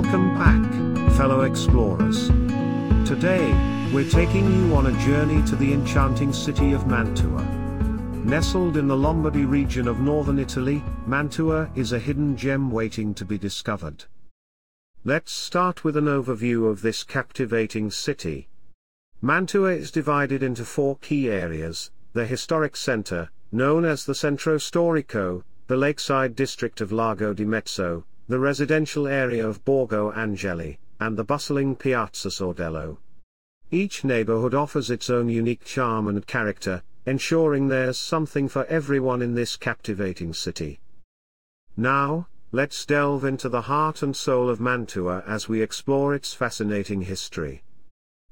Welcome back, fellow explorers. Today, we're taking you on a journey to the enchanting city of Mantua. Nestled in the Lombardy region of northern Italy, Mantua is a hidden gem waiting to be discovered. Let's start with an overview of this captivating city. Mantua is divided into four key areas, the historic center, known as the Centro Storico, the lakeside district of Lago di Mezzo, the residential area of Borgo Angeli, and the bustling Piazza Sordello. Each neighborhood offers its own unique charm and character, ensuring there's something for everyone in this captivating city. Now, let's delve into the heart and soul of Mantua as we explore its fascinating history.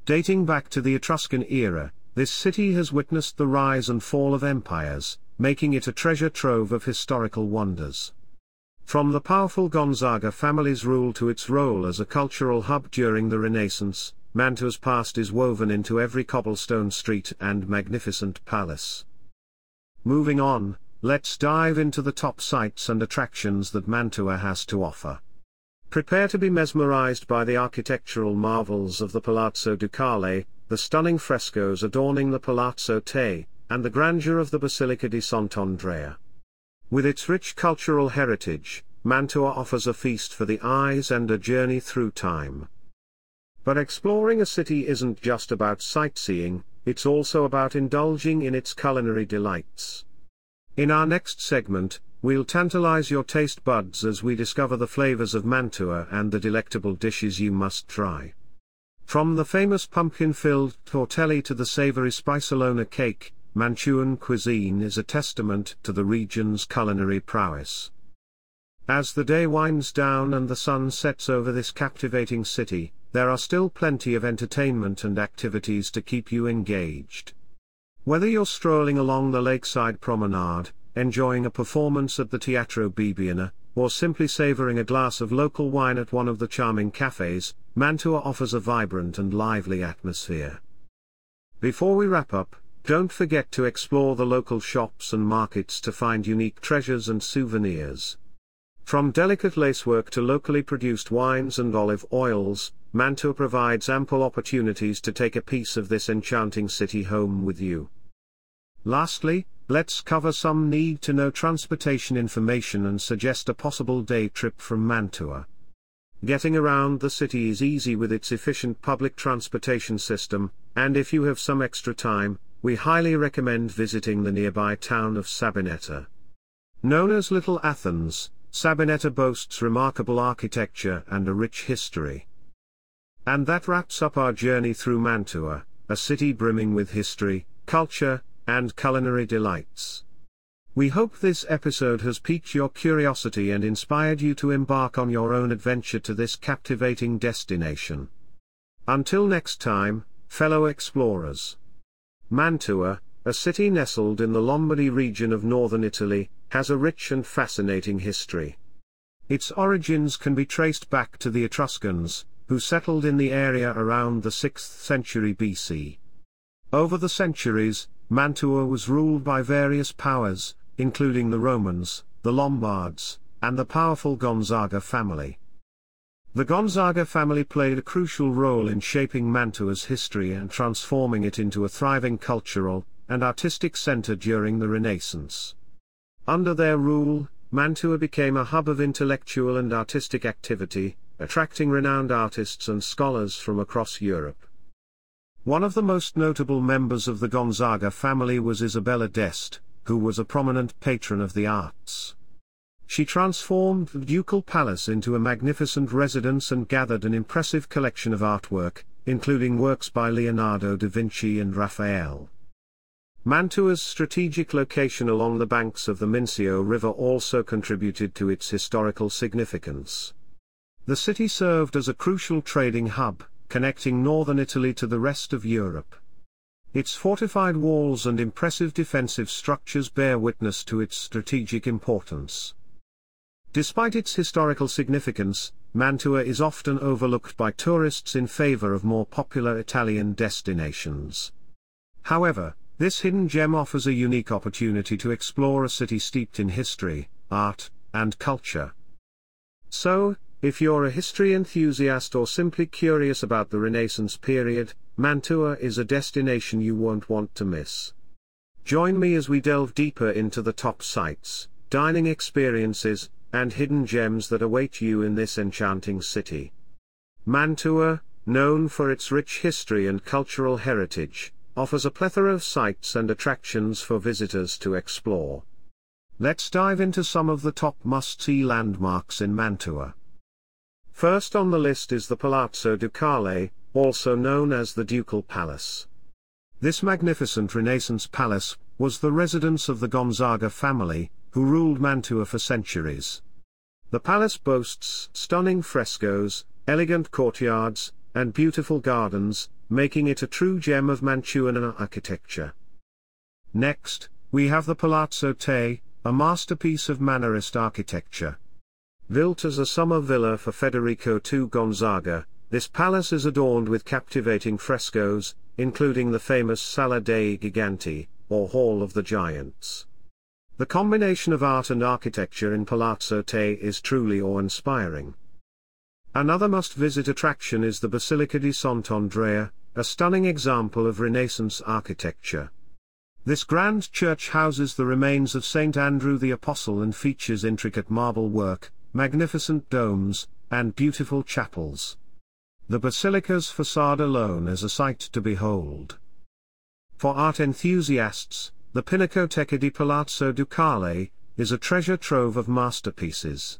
Dating back to the Etruscan era, this city has witnessed the rise and fall of empires, making it a treasure trove of historical wonders. From the powerful Gonzaga family's rule to its role as a cultural hub during the Renaissance, Mantua's past is woven into every cobblestone street and magnificent palace. Moving on, let's dive into the top sights and attractions that Mantua has to offer. Prepare to be mesmerized by the architectural marvels of the Palazzo Ducale, the stunning frescoes adorning the Palazzo Te, and the grandeur of the Basilica di Sant'Andrea. With its rich cultural heritage, Mantua offers a feast for the eyes and a journey through time. But exploring a city isn't just about sightseeing, it's also about indulging in its culinary delights. In our next segment, we'll tantalize your taste buds as we discover the flavors of Mantua and the delectable dishes you must try. From the famous pumpkin-filled tortelli to the savory sbrisolona cake, Mantuan cuisine is a testament to the region's culinary prowess. As the day winds down and the sun sets over this captivating city, there are still plenty of entertainment and activities to keep you engaged. Whether you're strolling along the lakeside promenade, enjoying a performance at the Teatro Bibiena, or simply savoring a glass of local wine at one of the charming cafes, Mantua offers a vibrant and lively atmosphere. Before we wrap up, don't forget to explore the local shops and markets to find unique treasures and souvenirs. From delicate lacework to locally produced wines and olive oils, Mantua provides ample opportunities to take a piece of this enchanting city home with you. Lastly, let's cover some need to know transportation information and suggest a possible day trip from Mantua. Getting around the city is easy with its efficient public transportation system, and if you have some extra time, we highly recommend visiting the nearby town of Sabbioneta. Known as Little Athens, Sabbioneta boasts remarkable architecture and a rich history. And that wraps up our journey through Mantua, a city brimming with history, culture, and culinary delights. We hope this episode has piqued your curiosity and inspired you to embark on your own adventure to this captivating destination. Until next time, fellow explorers. Mantua, a city nestled in the Lombardy region of northern Italy, has a rich and fascinating history. Its origins can be traced back to the Etruscans, who settled in the area around the 6th century BC. Over the centuries, Mantua was ruled by various powers, including the Romans, the Lombards, and the powerful Gonzaga family. The Gonzaga family played a crucial role in shaping Mantua's history and transforming it into a thriving cultural and artistic center during the Renaissance. Under their rule, Mantua became a hub of intellectual and artistic activity, attracting renowned artists and scholars from across Europe. One of the most notable members of the Gonzaga family was Isabella d'Este, who was a prominent patron of the arts. She transformed the ducal palace into a magnificent residence and gathered an impressive collection of artwork, including works by Leonardo da Vinci and Raphael. Mantua's strategic location along the banks of the Mincio River also contributed to its historical significance. The city served as a crucial trading hub, connecting northern Italy to the rest of Europe. Its fortified walls and impressive defensive structures bear witness to its strategic importance. Despite its historical significance, Mantua is often overlooked by tourists in favor of more popular Italian destinations. However, this hidden gem offers a unique opportunity to explore a city steeped in history, art, and culture. So, If you're a history enthusiast or simply curious about the Renaissance period, Mantua is a destination you won't want to miss. Join me as we delve deeper into the top sites, dining experiences, and hidden gems that await you in this enchanting city. Mantua, known for its rich history and cultural heritage, offers a plethora of sights and attractions for visitors to explore. Let's dive into some of the top must-see landmarks in Mantua. First on the list is the Palazzo Ducale, also known as the Ducal Palace. This magnificent Renaissance palace was the residence of the Gonzaga family, who ruled Mantua for centuries. The palace boasts stunning frescoes, elegant courtyards, and beautiful gardens, making it a true gem of Mantuan architecture. Next, we have the Palazzo Te, a masterpiece of Mannerist architecture. Built as a summer villa for Federico II Gonzaga, this palace is adorned with captivating frescoes, including the famous Sala dei Giganti, or Hall of the Giants. The combination of art and architecture in Palazzo Te is truly awe-inspiring. Another must-visit attraction is the Basilica di Sant'Andrea, a stunning example of Renaissance architecture. This grand church houses the remains of St. Andrew the Apostle and features intricate marble work, magnificent domes, and beautiful chapels. The basilica's facade alone is a sight to behold. For art enthusiasts, the Pinacoteca di Palazzo Ducale is a treasure trove of masterpieces.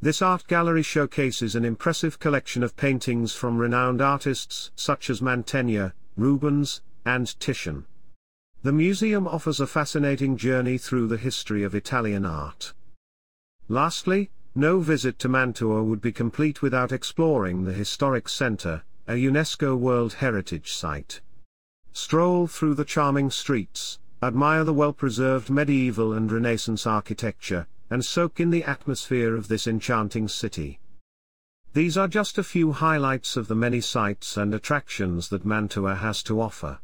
This art gallery showcases an impressive collection of paintings from renowned artists such as Mantegna, Rubens, and Titian. The museum offers a fascinating journey through the history of Italian art. Lastly, no visit to Mantua would be complete without exploring the historic center, a UNESCO World Heritage Site. Stroll through the charming streets, admire the well-preserved medieval and Renaissance architecture, and soak in the atmosphere of this enchanting city. These are just a few highlights of the many sights and attractions that Mantua has to offer.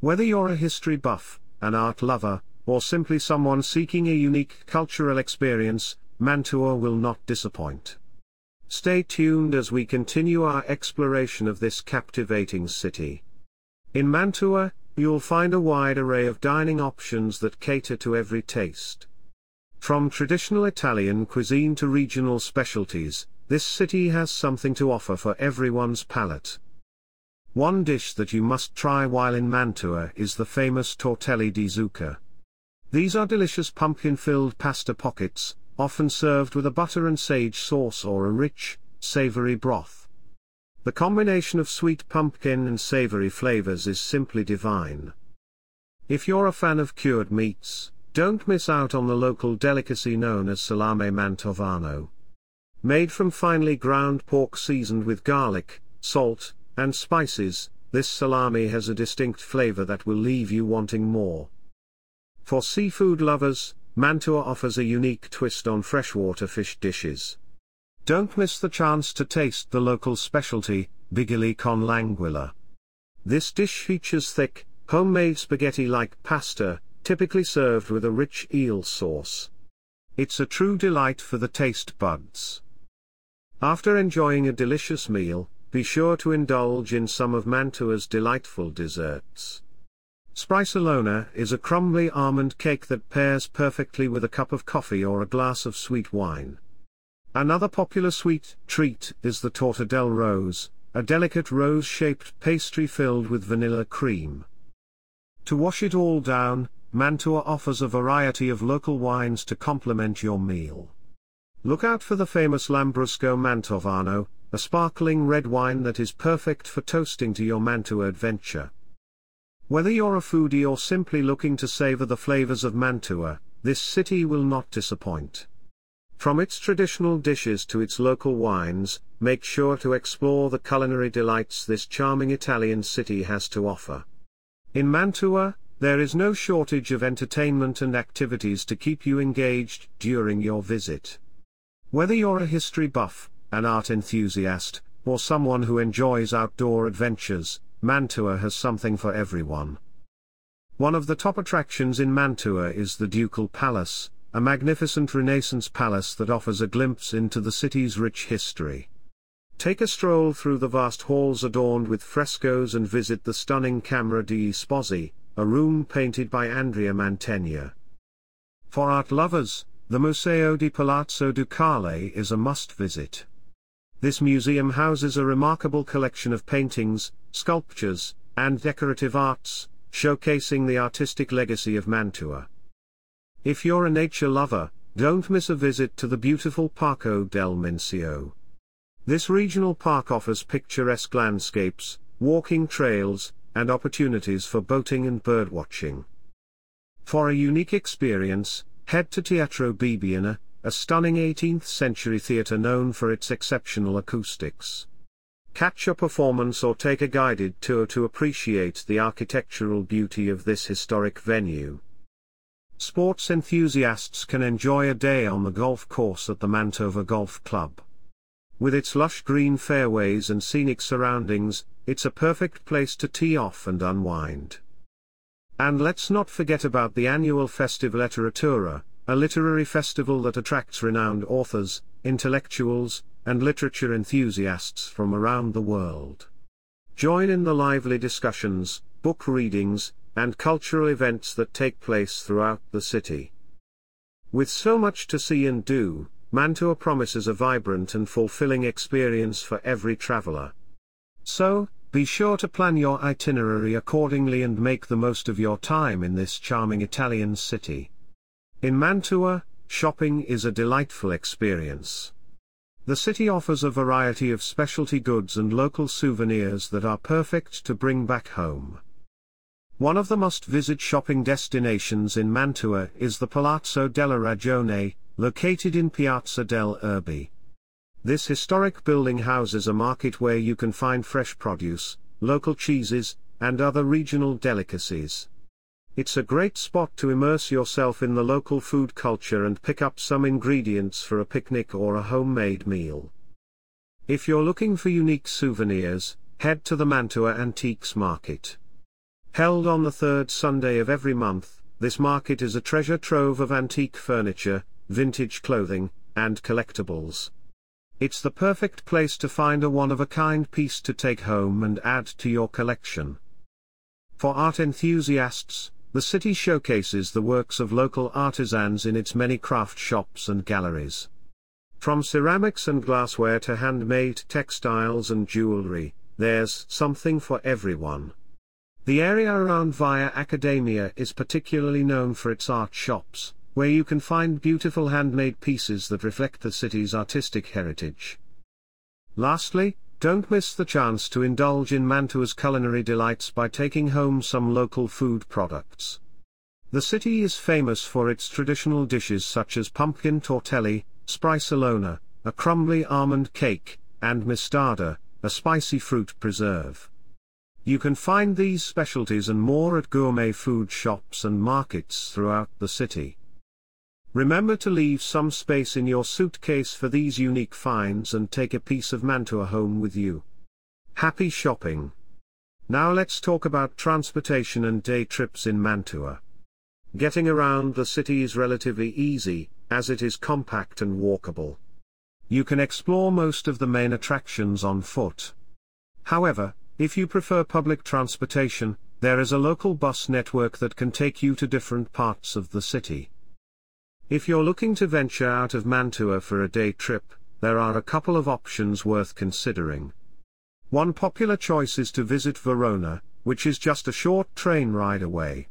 Whether you're a history buff, an art lover, or simply someone seeking a unique cultural experience, Mantua will not disappoint. Stay tuned as we continue our exploration of this captivating city. In Mantua, you'll find a wide array of dining options that cater to every taste. From traditional Italian cuisine to regional specialties, this city has something to offer for everyone's palate. One dish that you must try while in Mantua is the famous tortelli di zucca. These are delicious pumpkin-filled pasta pockets, often served with a butter and sage sauce or a rich, savory broth. The combination of sweet pumpkin and savory flavors is simply divine. If you're a fan of cured meats, don't miss out on the local delicacy known as salame mantovano. Made from finely ground pork seasoned with garlic, salt, and spices, this salami has a distinct flavor that will leave you wanting more. For seafood lovers, Mantua offers a unique twist on freshwater fish dishes. Don't miss the chance to taste the local specialty, bigoli con l'anguilla. This dish features thick, homemade spaghetti-like pasta, typically served with a rich eel sauce. It's a true delight for the taste buds. After enjoying a delicious meal, be sure to indulge in some of Mantua's delightful desserts. Sbrisolona is a crumbly almond cake that pairs perfectly with a cup of coffee or a glass of sweet wine. Another popular sweet treat is the torta del rose, a delicate rose-shaped pastry filled with vanilla cream. To wash it all down, Mantua offers a variety of local wines to complement your meal. Look out for the famous Lambrusco Mantovano, a sparkling red wine that is perfect for toasting to your Mantua adventure. Whether you're a foodie or simply looking to savor the flavors of Mantua, this city will not disappoint. From its traditional dishes to its local wines, make sure to explore the culinary delights this charming Italian city has to offer. In Mantua, there is no shortage of entertainment and activities to keep you engaged during your visit. Whether you're a history buff, an art enthusiast, or someone who enjoys outdoor adventures, Mantua has something for everyone. One of the top attractions in Mantua is the Ducal Palace, a magnificent Renaissance palace that offers a glimpse into the city's rich history. Take a stroll through the vast halls adorned with frescoes and visit the stunning Camera di Sposi, a room painted by Andrea Mantegna. For art lovers, the Museo di Palazzo Ducale is a must-visit. This museum houses a remarkable collection of paintings, sculptures, and decorative arts, showcasing the artistic legacy of Mantua. If you're a nature lover, don't miss a visit to the beautiful Parco del Mincio. This regional park offers picturesque landscapes, walking trails, and opportunities for boating and birdwatching. For a unique experience, head to Teatro Bibiena, a stunning 18th century theatre known for its exceptional acoustics. Catch a performance or take a guided tour to appreciate the architectural beauty of this historic venue. Sports enthusiasts can enjoy a day on the golf course at the Mantova Golf Club. With its lush green fairways and scenic surroundings, it's a perfect place to tee off and unwind. And let's not forget about the annual Festivaletteratura, a literary festival that attracts renowned authors, intellectuals, and literature enthusiasts from around the world. Join in the lively discussions, book readings, and cultural events that take place throughout the city. With so much to see and do, Mantua promises a vibrant and fulfilling experience for every traveler. So, be sure to plan your itinerary accordingly and make the most of your time in this charming Italian city. In Mantua, shopping is a delightful experience. The city offers a variety of specialty goods and local souvenirs that are perfect to bring back home. One of the must-visit shopping destinations in Mantua is the Palazzo della Ragione, located in Piazza del Erbe. This historic building houses a market where you can find fresh produce, local cheeses, and other regional delicacies. It's a great spot to immerse yourself in the local food culture and pick up some ingredients for a picnic or a homemade meal. If you're looking for unique souvenirs, head to the Mantua Antiques Market. Held on the third Sunday of every month, this market is a treasure trove of antique furniture, vintage clothing, and collectibles. It's the perfect place to find a one-of-a-kind piece to take home and add to your collection. For art enthusiasts, the city showcases the works of local artisans in its many craft shops and galleries. From ceramics and glassware to handmade textiles and jewelry, there's something for everyone. The area around Via Accademia is particularly known for its art shops, where you can find beautiful handmade pieces that reflect the city's artistic heritage. Lastly, don't miss the chance to indulge in Mantua's culinary delights by taking home some local food products. The city is famous for its traditional dishes such as pumpkin tortelli, sbrisolona, a crumbly almond cake, and mostarda, a spicy fruit preserve. You can find these specialties and more at gourmet food shops and markets throughout the city. Remember to leave some space in your suitcase for these unique finds and take a piece of Mantua home with you. Happy shopping! Now let's talk about transportation and day trips in Mantua. Getting around the city is relatively easy, as it is compact and walkable. You can explore most of the main attractions on foot. However, if you prefer public transportation, there is a local bus network that can take you to different parts of the city. If you're looking to venture out of Mantua for a day trip, there are a couple of options worth considering. One popular choice is to visit Verona, which is just a short train ride away.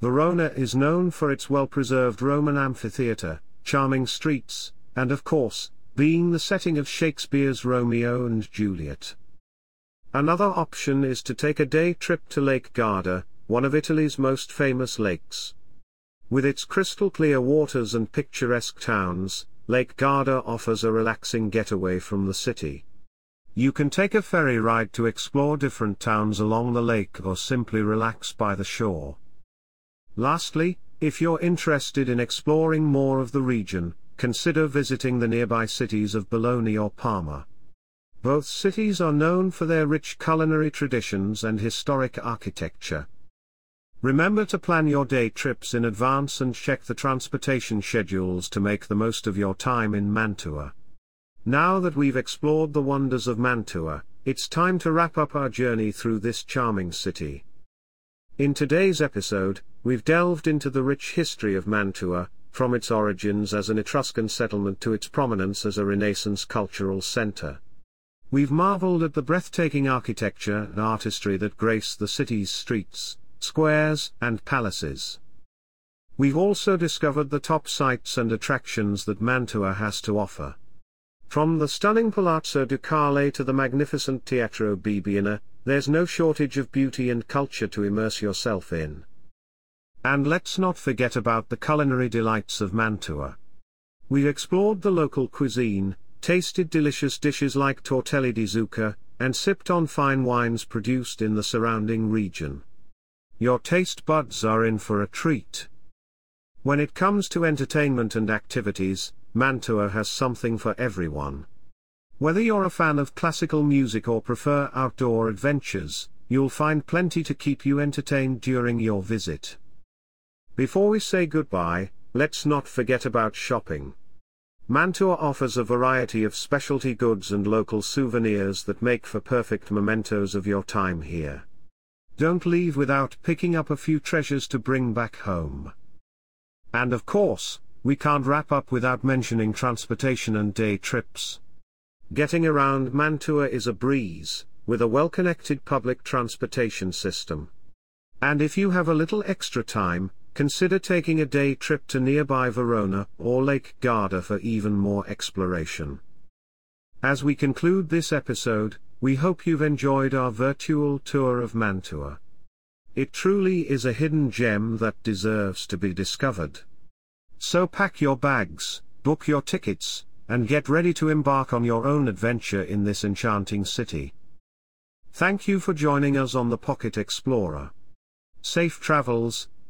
Verona is known for its well-preserved Roman amphitheatre, charming streets, and of course, being the setting of Shakespeare's Romeo and Juliet. Another option is to take a day trip to Lake Garda, one of Italy's most famous lakes. With its crystal clear waters and picturesque towns, Lake Garda offers a relaxing getaway from the city. You can take a ferry ride to explore different towns along the lake or simply relax by the shore. Lastly, if you're interested in exploring more of the region, consider visiting the nearby cities of Bologna or Parma. Both cities are known for their rich culinary traditions and historic architecture. Remember to plan your day trips in advance and check the transportation schedules to make the most of your time in Mantua. Now that we've explored the wonders of Mantua, it's time to wrap up our journey through this charming city. In today's episode, we've delved into the rich history of Mantua, from its origins as an Etruscan settlement to its prominence as a Renaissance cultural center. We've marveled at the breathtaking architecture and artistry that grace the city's streets, squares, and palaces. We've also discovered the top sights and attractions that Mantua has to offer. From the stunning Palazzo Ducale to the magnificent Teatro Bibiena, there's no shortage of beauty and culture to immerse yourself in. And let's not forget about the culinary delights of Mantua. We've explored the local cuisine, tasted delicious dishes like tortelli di zucca, and sipped on fine wines produced in the surrounding region. Your taste buds are in for a treat. When it comes to entertainment and activities, Mantua has something for everyone. Whether you're a fan of classical music or prefer outdoor adventures, you'll find plenty to keep you entertained during your visit. Before we say goodbye, let's not forget about shopping. Mantua offers a variety of specialty goods and local souvenirs that make for perfect mementos of your time here. Don't leave without picking up a few treasures to bring back home. And of course, we can't wrap up without mentioning transportation and day trips. Getting around Mantua is a breeze, with a well-connected public transportation system. And if you have a little extra time, consider taking a day trip to nearby Verona or Lake Garda for even more exploration. As we conclude this episode, we hope you've enjoyed our virtual tour of Mantua. It truly is a hidden gem that deserves to be discovered. So pack your bags, book your tickets, and get ready to embark on your own adventure in this enchanting city. Thank you for joining us on the Pocket Explorer. Safe travels,